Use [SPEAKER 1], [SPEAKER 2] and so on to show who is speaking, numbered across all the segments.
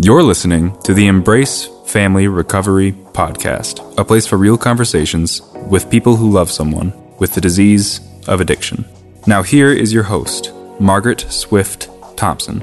[SPEAKER 1] You're listening to the Embrace Family Recovery Podcast, a place for real conversations with people who love someone with the disease of addiction. Now, here is your host, Margaret Swift Thompson.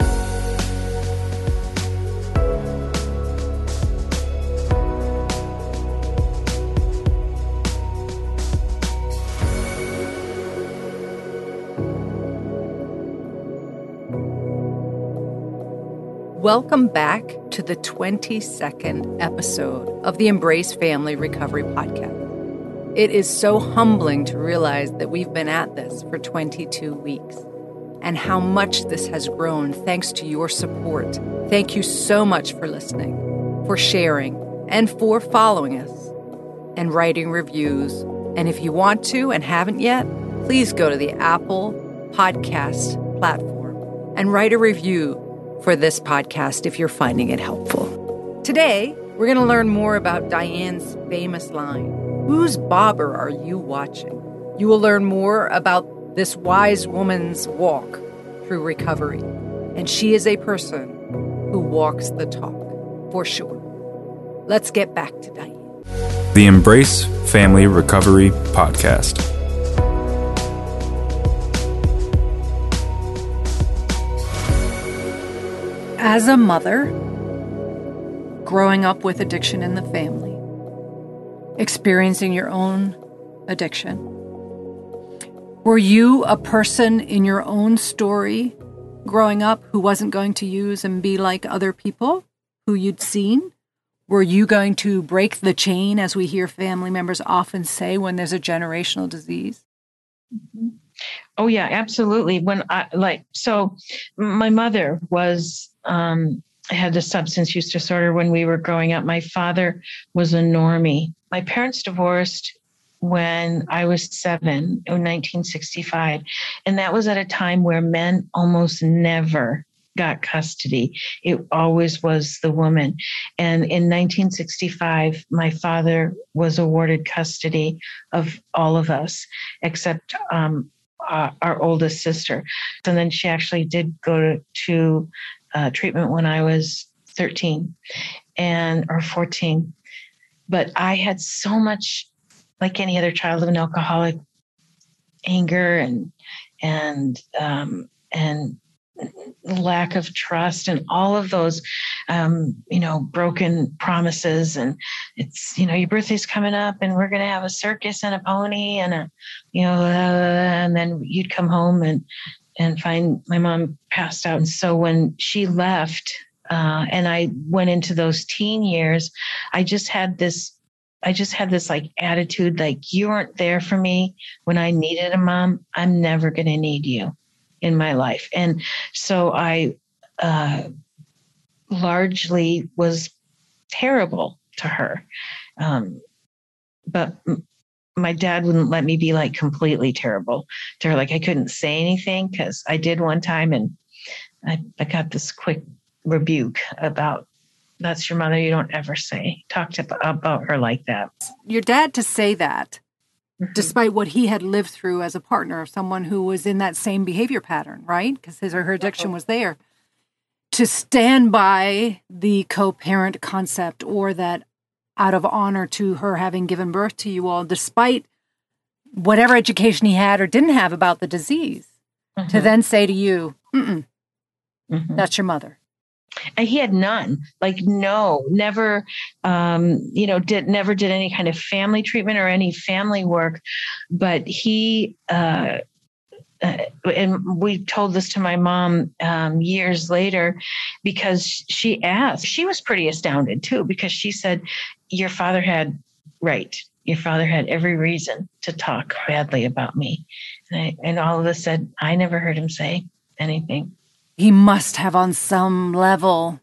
[SPEAKER 2] Welcome back to the 22nd episode of the Embrace Family Recovery Podcast. It is so humbling to realize that we've been at this for 22 weeks and how much this has grown thanks to your support. Thank you so much for listening, for sharing, and for following us and writing reviews. And if you want to and haven't yet, please go to the Apple Podcast platform and write a review for this podcast if you're finding it helpful. Today, we're going to learn more about Dianne's famous line Whose bobber are you watching? You will learn more about this wise woman's walk through recovery. And she is a person who walks the talk, for sure. Let's get back to Dianne.
[SPEAKER 1] The Embrace Family Recovery Podcast.
[SPEAKER 2] As a mother, growing up with addiction in the family, experiencing your own addiction, were you a person in your own story growing up who wasn't going to use and be like other people who you'd seen? Were you going to break the chain, as we hear family members often say when there's a generational disease?
[SPEAKER 3] Mm-hmm. Oh yeah, absolutely. When I like so my mother was um had a substance use disorder when we were growing up. My father was a normie. My parents divorced when I was seven in 1965. And that was at a time where men almost never got custody. It always was the woman. And in 1965, my father was awarded custody of all of us, except um, uh, our oldest sister. And then she actually did go to, to uh, treatment when I was 13 and or 14. But I had so much, like any other child of an alcoholic, anger and and um, and lack of trust and all of those um, you know broken promises and it's you know your birthday's coming up and we're going to have a circus and a pony and a you know uh, and then you'd come home and and find my mom passed out and so when she left uh, and i went into those teen years i just had this I just had this like attitude like you weren't there for me when I needed a mom. I'm never going to need you in my life. And so I uh, largely was terrible to her. Um, but my dad wouldn't let me be like completely terrible to her. Like I couldn't say anything because I did one time and I, I got this quick rebuke about that's your mother. You don't ever say, talk to, about her like that.
[SPEAKER 2] Your dad to say that Mm-hmm. despite what he had lived through as a partner of someone who was in that same behavior pattern, right? Because his or her addiction was there. To stand by the co parent concept or that out of honor to her having given birth to you all, despite whatever education he had or didn't have about the disease, mm-hmm. to then say to you, mm-hmm. that's your mother
[SPEAKER 3] and he had none like no never um you know did never did any kind of family treatment or any family work but he uh, uh and we told this to my mom um, years later because she asked she was pretty astounded too because she said your father had right your father had every reason to talk badly about me and, I, and all of us said i never heard him say anything
[SPEAKER 2] he must have on some level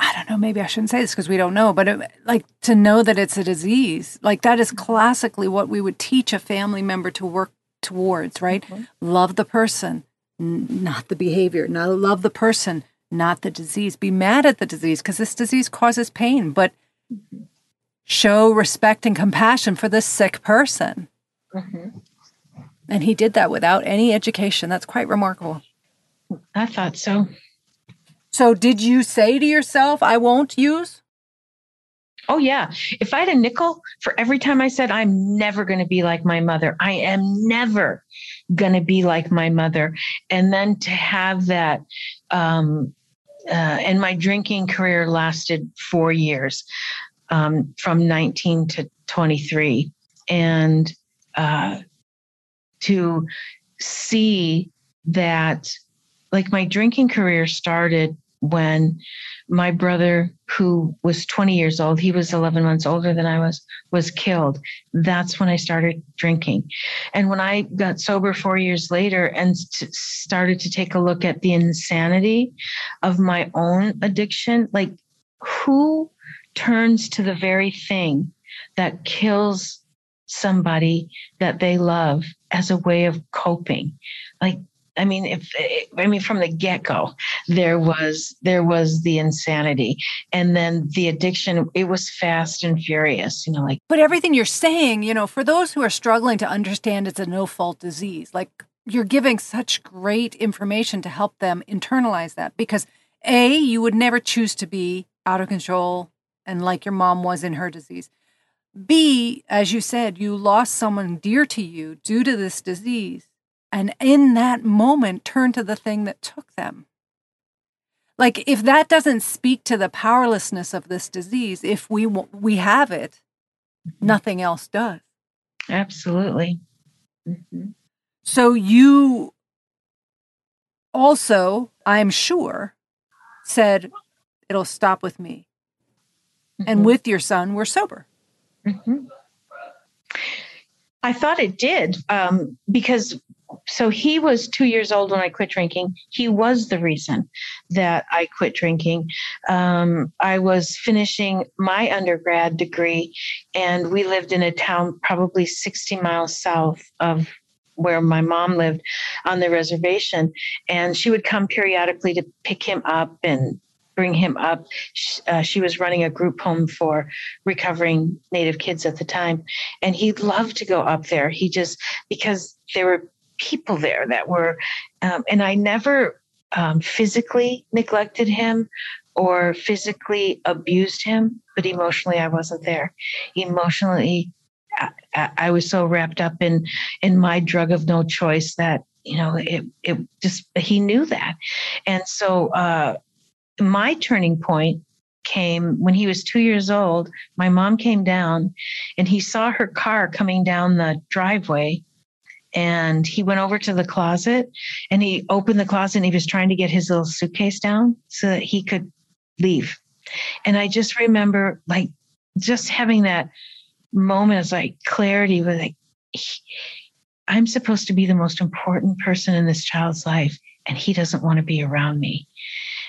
[SPEAKER 2] I don't know, maybe I shouldn't say this because we don't know, but it, like to know that it's a disease, like that is classically what we would teach a family member to work towards, right? Mm-hmm. Love the person, n- not the behavior. Not love the person, not the disease. Be mad at the disease because this disease causes pain, but mm-hmm. show respect and compassion for the sick person. Mm-hmm. And he did that without any education. That's quite remarkable.
[SPEAKER 3] I thought so.
[SPEAKER 2] So, did you say to yourself, I won't use?
[SPEAKER 3] Oh, yeah. If I had a nickel for every time I said, I'm never going to be like my mother, I am never going to be like my mother. And then to have that, um, uh, and my drinking career lasted four years um, from 19 to 23. And uh, to see that, like, my drinking career started when my brother who was 20 years old he was 11 months older than i was was killed. That's when i started drinking. And when i got sober 4 years later and st- started to take a look at the insanity of my own addiction like who turns to the very thing that kills somebody that they love as a way of coping? Like I mean, if I mean from the get go, there was there was the insanity, and then the addiction. It was fast and furious, you know. Like,
[SPEAKER 2] but everything you're saying, you know, for those who are struggling to understand, it's a no fault disease. Like you're giving such great information to help them internalize that because a you would never choose to be out of control and like your mom was in her disease. B, as you said, you lost someone dear to you due to this disease and in that moment turn to the thing that took them. Like if that doesn't speak to the powerlessness of this disease, if we we have it, mm-hmm. nothing else does.
[SPEAKER 3] Absolutely. Mm-hmm.
[SPEAKER 2] So you also, I'm sure, said it'll stop with me. Mm-hmm. And with your son, we're sober. Mm-hmm.
[SPEAKER 3] I thought it did um, because so he was two years old when I quit drinking. He was the reason that I quit drinking. Um, I was finishing my undergrad degree, and we lived in a town probably 60 miles south of where my mom lived on the reservation. And she would come periodically to pick him up and bring him up. Uh, she was running a group home for recovering Native kids at the time. And he loved to go up there. He just, because there were people there that were, um, and I never um, physically neglected him or physically abused him, but emotionally I wasn't there. Emotionally, I, I, was so wrapped up in in my drug of no choice that you know it it just he knew that, and so uh, my turning point came when he was two years old. My mom came down, and he saw her car coming down the driveway, and he went over to the closet and he opened the closet and he was trying to get his little suitcase down so that he could leave. And I just remember like just having that moment of like clarity with like, I'm supposed to be the most important person in this child's life and he doesn't want to be around me.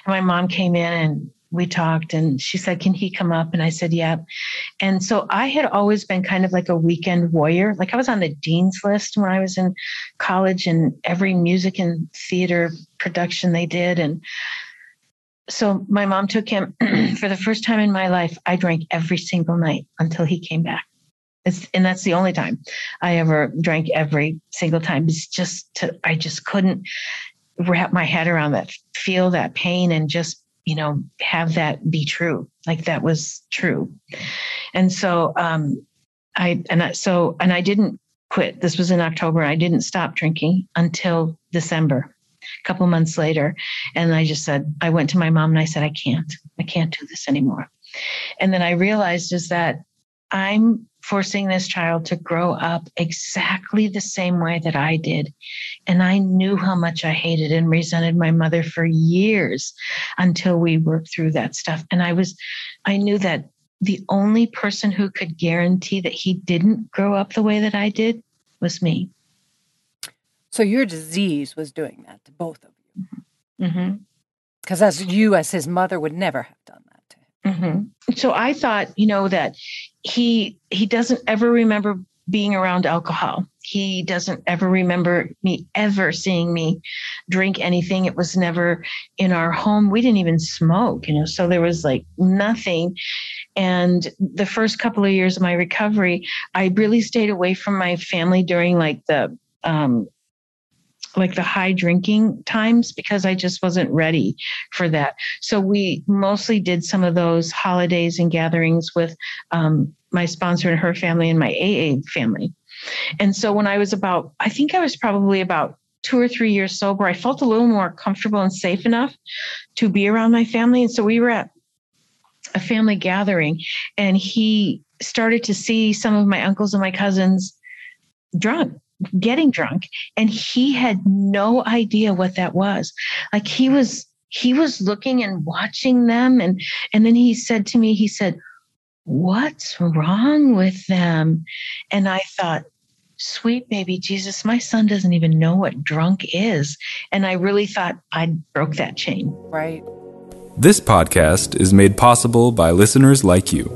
[SPEAKER 3] And my mom came in and we talked and she said, Can he come up? And I said, Yeah. And so I had always been kind of like a weekend warrior. Like I was on the dean's list when I was in college and every music and theater production they did. And so my mom took him for the first time in my life. I drank every single night until he came back. It's, and that's the only time I ever drank every single time. It's just to, I just couldn't wrap my head around that, feel that pain and just you know, have that be true. Like that was true. And so, um, I, and I, so, and I didn't quit. This was in October. I didn't stop drinking until December, a couple months later. And I just said, I went to my mom and I said, I can't, I can't do this anymore. And then I realized is that I'm forcing this child to grow up exactly the same way that I did. And I knew how much I hated and resented my mother for years until we worked through that stuff. And I was, I knew that the only person who could guarantee that he didn't grow up the way that I did was me.
[SPEAKER 2] So your disease was doing that to both of you. Because mm-hmm. as you, as his mother, would never have done that.
[SPEAKER 3] Mm-hmm. So I thought, you know, that he he doesn't ever remember being around alcohol. He doesn't ever remember me ever seeing me drink anything. It was never in our home. We didn't even smoke, you know, so there was like nothing. And the first couple of years of my recovery, I really stayed away from my family during like the um, like the high drinking times because I just wasn't ready for that. So we mostly did some of those holidays and gatherings with um, my sponsor and her family and my AA family. And so when I was about, I think I was probably about two or three years sober, I felt a little more comfortable and safe enough to be around my family. And so we were at a family gathering and he started to see some of my uncles and my cousins drunk getting drunk and he had no idea what that was. Like he was he was looking and watching them and and then he said to me he said what's wrong with them? And i thought sweet baby jesus my son doesn't even know what drunk is. And i really thought i broke that chain.
[SPEAKER 2] Right.
[SPEAKER 1] This podcast is made possible by listeners like you.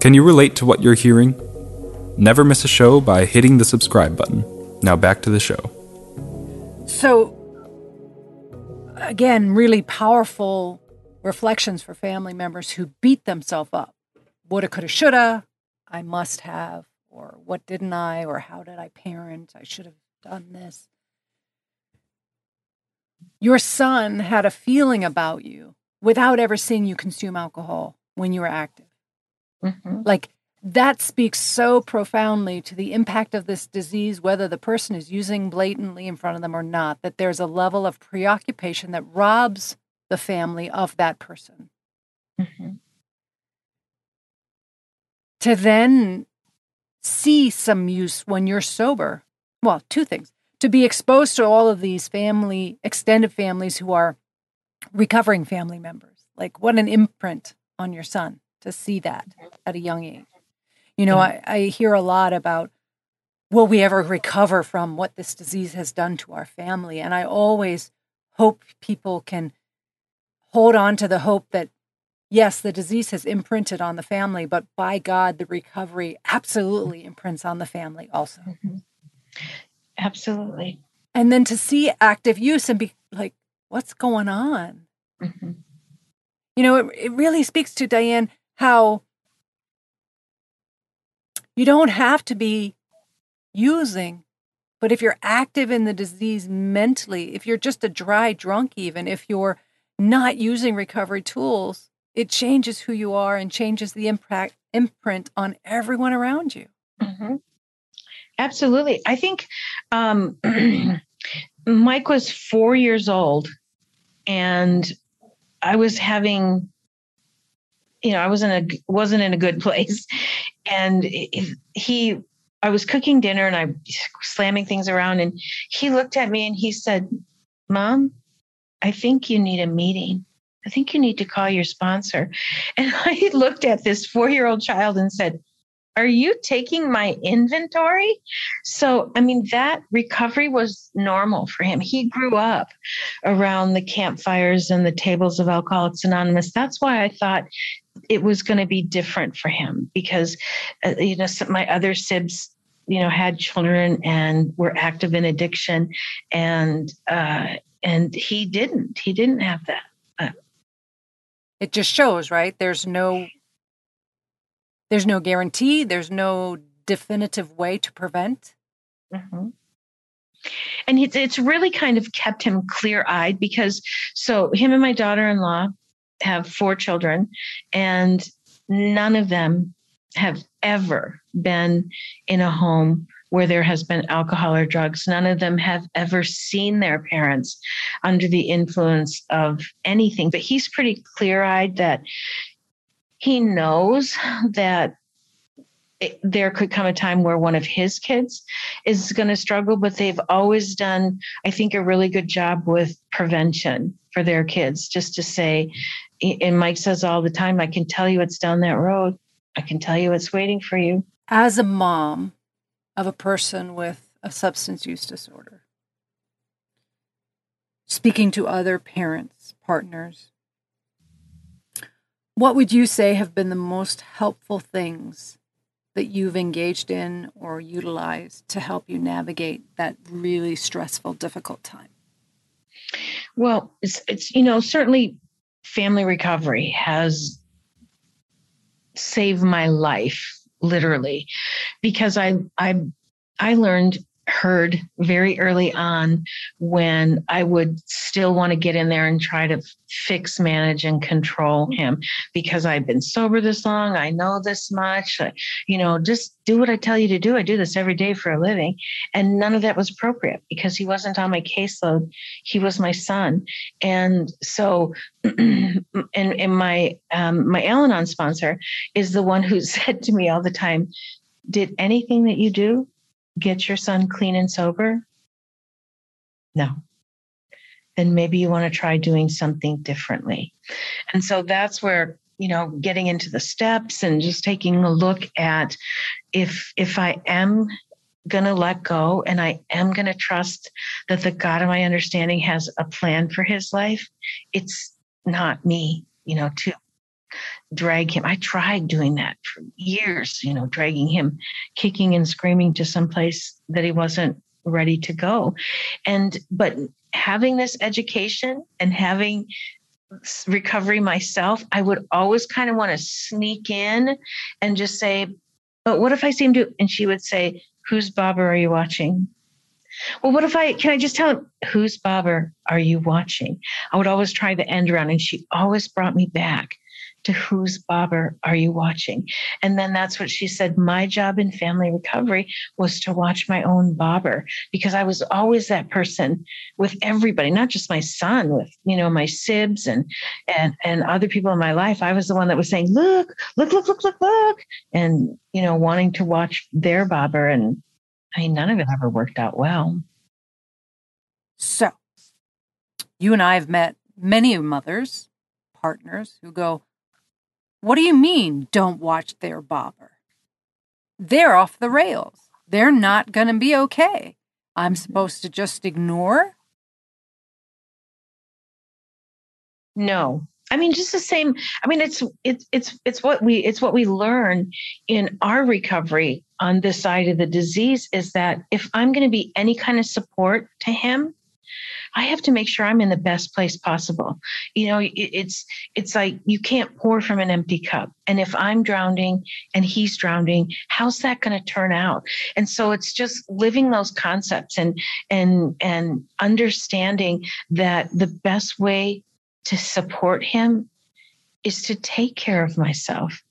[SPEAKER 1] Can you relate to what you're hearing Never miss a show by hitting the subscribe button. Now back to the show.
[SPEAKER 2] So, again, really powerful reflections for family members who beat themselves up. Woulda, coulda, shoulda. I must have. Or what didn't I? Or how did I parent? I should have done this. Your son had a feeling about you without ever seeing you consume alcohol when you were active. Mm-hmm. Like that speaks so profoundly to the impact of this disease, whether the person is using blatantly in front of them or not, that there's a level of preoccupation that robs the family of that person. Mm-hmm. To then see some use when you're sober, well, two things to be exposed to all of these family, extended families who are recovering family members. Like, what an imprint on your son to see that at a young age. You know, yeah. I, I hear a lot about will we ever recover from what this disease has done to our family? And I always hope people can hold on to the hope that yes, the disease has imprinted on the family, but by God, the recovery absolutely imprints on the family also. Mm-hmm.
[SPEAKER 3] Absolutely.
[SPEAKER 2] And then to see active use and be like, what's going on? Mm-hmm. You know, it, it really speaks to Dianne how you don't have to be using, but if you're active in the disease mentally, if you're just a dry drunk, even if you're not using recovery tools, it changes who you are and changes the impact imprint on everyone around you. Mm-hmm.
[SPEAKER 3] Absolutely. I think um, Mike was four years old, and I was having you know, I wasn't a wasn't in a good place, and he, I was cooking dinner and I slamming things around, and he looked at me and he said, "Mom, I think you need a meeting. I think you need to call your sponsor." And I looked at this four year old child and said, are you taking my inventory? So, I mean, that recovery was normal for him. He grew up around the campfires and the tables of Alcoholics Anonymous. That's why I thought it was going to be different for him because, uh, you know, some, my other sibs, you know, had children and were active in addiction, and uh, and he didn't. He didn't have that. Uh,
[SPEAKER 2] it just shows, right? There's no there's no guarantee, there's no definitive way to prevent. Mm-hmm.
[SPEAKER 3] And it's, it's really kind of kept him clear eyed because so him and my daughter in law have four children, and none of them have ever been in a home where there has been alcohol or drugs. None of them have ever seen their parents under the influence of anything. But he's pretty clear eyed that he knows that it, there could come a time where one of his kids is going to struggle, but they've always done, I think, a really good job with prevention for their kids. Just to say, and Mike says all the time, I can tell you it's down that road. I can tell you it's waiting for you.
[SPEAKER 2] As a mom of a person with a substance use disorder, speaking to other parents, partners, what would you say have been the most helpful things that you've engaged in or utilized to help you navigate that really stressful, difficult time?
[SPEAKER 3] Well, it's, it's you know, certainly family recovery has saved my life literally because I I I learned heard very early on when I would still want to get in there and try to fix, manage, and control him because I've been sober this long. I know this much. You know, just do what I tell you to do. I do this every day for a living. And none of that was appropriate because he wasn't on my caseload. He was my son. And so, and, and my, um, my Al Anon sponsor is the one who said to me all the time, did anything that you do get your son clean and sober? No. Then maybe you want to try doing something differently. And so that's where you know getting into the steps and just taking a look at if if i am going to let go and i am going to trust that the god of my understanding has a plan for his life it's not me you know to drag him. I tried doing that for years, you know, dragging him, kicking and screaming to some place that he wasn't ready to go. And, but having this education and having recovery myself, I would always kind of want to sneak in and just say, but what if I see him do? And she would say, whose bobber are you watching? Well, what if I can I just tell him whose bobber are you watching? I would always try the end around, and she always brought me back to whose bobber are you watching? And then that's what she said. My job in family recovery was to watch my own bobber because I was always that person with everybody, not just my son, with you know my sibs and and and other people in my life. I was the one that was saying, "Look, look, look, look, look, look," and you know wanting to watch their bobber. And I mean, none of it ever worked out well.
[SPEAKER 4] So, you and I have met many mothers, partners who go, what do you mean, don't watch their bobber? They're off the rails. They're not going to be okay. I'm supposed to just ignore?
[SPEAKER 3] No. I mean, just the same. I mean, it's it's it's it's what we it's what we learn in our recovery on this side of the disease is that if I'm going to be any kind of support to him, I have to make sure I'm in the best place possible. You know, it's it's like you can't pour from an empty cup. And if I'm drowning and he's drowning, how's that going to turn out? And so it's just living those concepts and and and understanding that the best way to support him is to take care of myself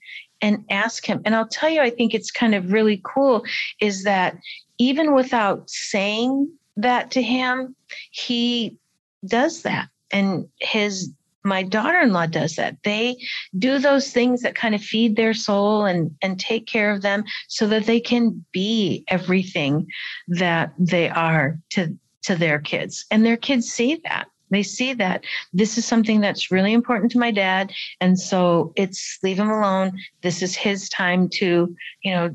[SPEAKER 3] and ask him. And I'll tell you, I think it's kind of really cool is that even without saying that to him, he does that. And his my daughter-in-law does that. They do those things that kind of feed their soul and and take care of them so that they can be everything that they are to to their kids. And their kids see that. They see that this is something that's really important to my dad. And so it's leave him alone. This is his time to, you know,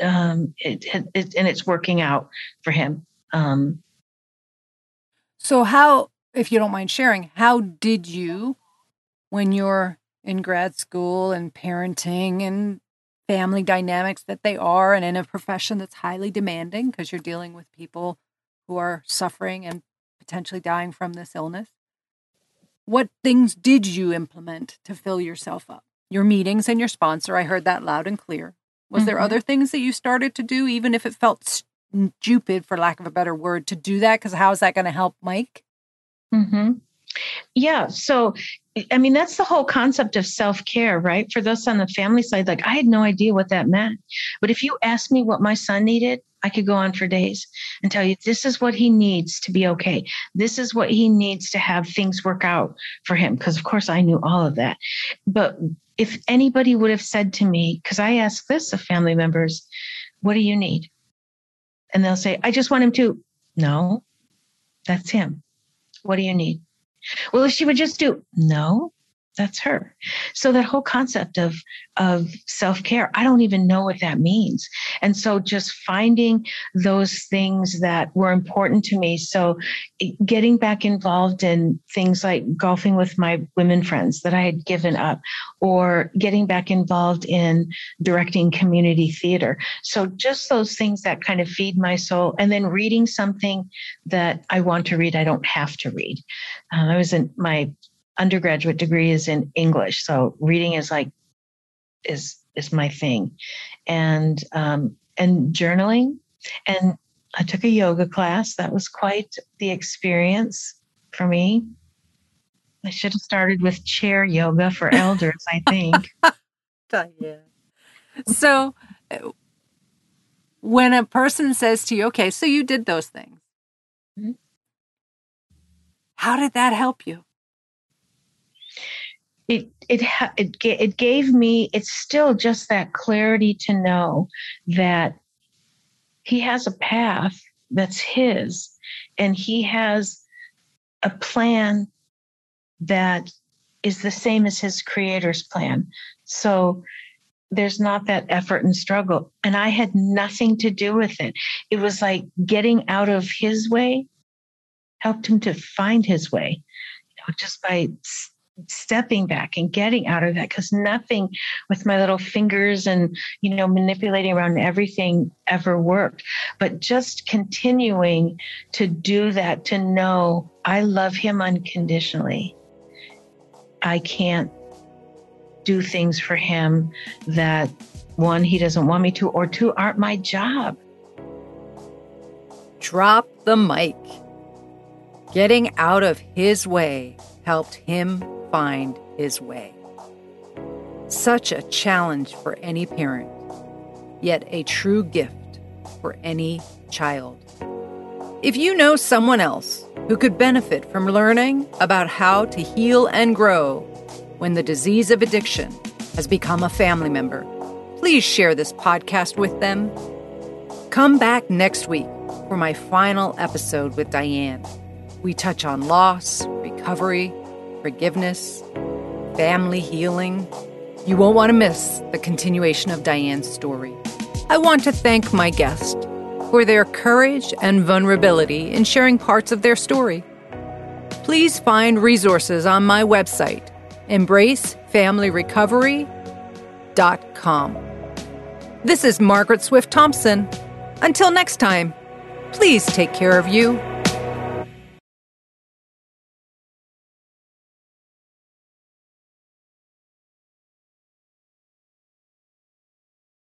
[SPEAKER 3] um, it, it, and it's working out for him. Um,
[SPEAKER 4] so, how, if you don't mind sharing, how did you, when you're in grad school and parenting and family dynamics that they are, and in a profession that's highly demanding because you're dealing with people who are suffering and potentially dying from this illness, what things did you implement to fill yourself up? Your meetings and your sponsor, I heard that loud and clear. Was mm-hmm. there other things that you started to do, even if it felt stupid, for lack of a better word, to do that? Because how is that going to help Mike?
[SPEAKER 3] Mm-hmm. Yeah. So, I mean, that's the whole concept of self care, right? For those on the family side, like I had no idea what that meant. But if you asked me what my son needed, I could go on for days and tell you this is what he needs to be okay. This is what he needs to have things work out for him. Because, of course, I knew all of that. But if anybody would have said to me, because I ask this of family members, what do you need? And they'll say, I just want him to. No, that's him. What do you need? Well, if she would just do, no, that's her. So that whole concept of of self-care, I don't even know what that means. And so just finding those things that were important to me. So getting back involved in things like golfing with my women friends that I had given up or getting back involved in directing community theater. So just those things that kind of feed my soul and then reading something that I want to read, I don't have to read. Um, I was in my undergraduate degree is in English, so reading is like is is my thing, and um, and journaling, and I took a yoga class. That was quite the experience for me. I should have started with chair yoga for elders, I think.
[SPEAKER 4] yeah. So when a person says to you, okay, so you did those things, mm-hmm. how did that help you?
[SPEAKER 3] It it it it gave me. It's still just that clarity to know that he has a path that's his, and he has a plan that is the same as his creator's plan. So there's not that effort and struggle. And I had nothing to do with it. It was like getting out of his way helped him to find his way, you know, just by stepping back and getting out of that. Because nothing with my little fingers and, you know, manipulating around everything ever worked. But just continuing to do that, to know I love him unconditionally. I can't do things for him that one, he doesn't want me to, or two, aren't my job.
[SPEAKER 2] Drop the mic. Getting out of his way helped him find his way. Such a challenge for any parent, yet a true gift for any child. If you know someone else who could benefit from learning about how to heal and grow when the disease of addiction has become a family member. Please share this podcast with them. Come back next week for my final episode with Dianne. We touch on loss, recovery, forgiveness, family healing. You won't want to miss the continuation of Dianne's story. I want to thank my guest for their courage and vulnerability in sharing parts of their story. Please find resources on my website embracefamilyrecovery.com. This is Margaret Swift Thompson. Until next time, please take care of you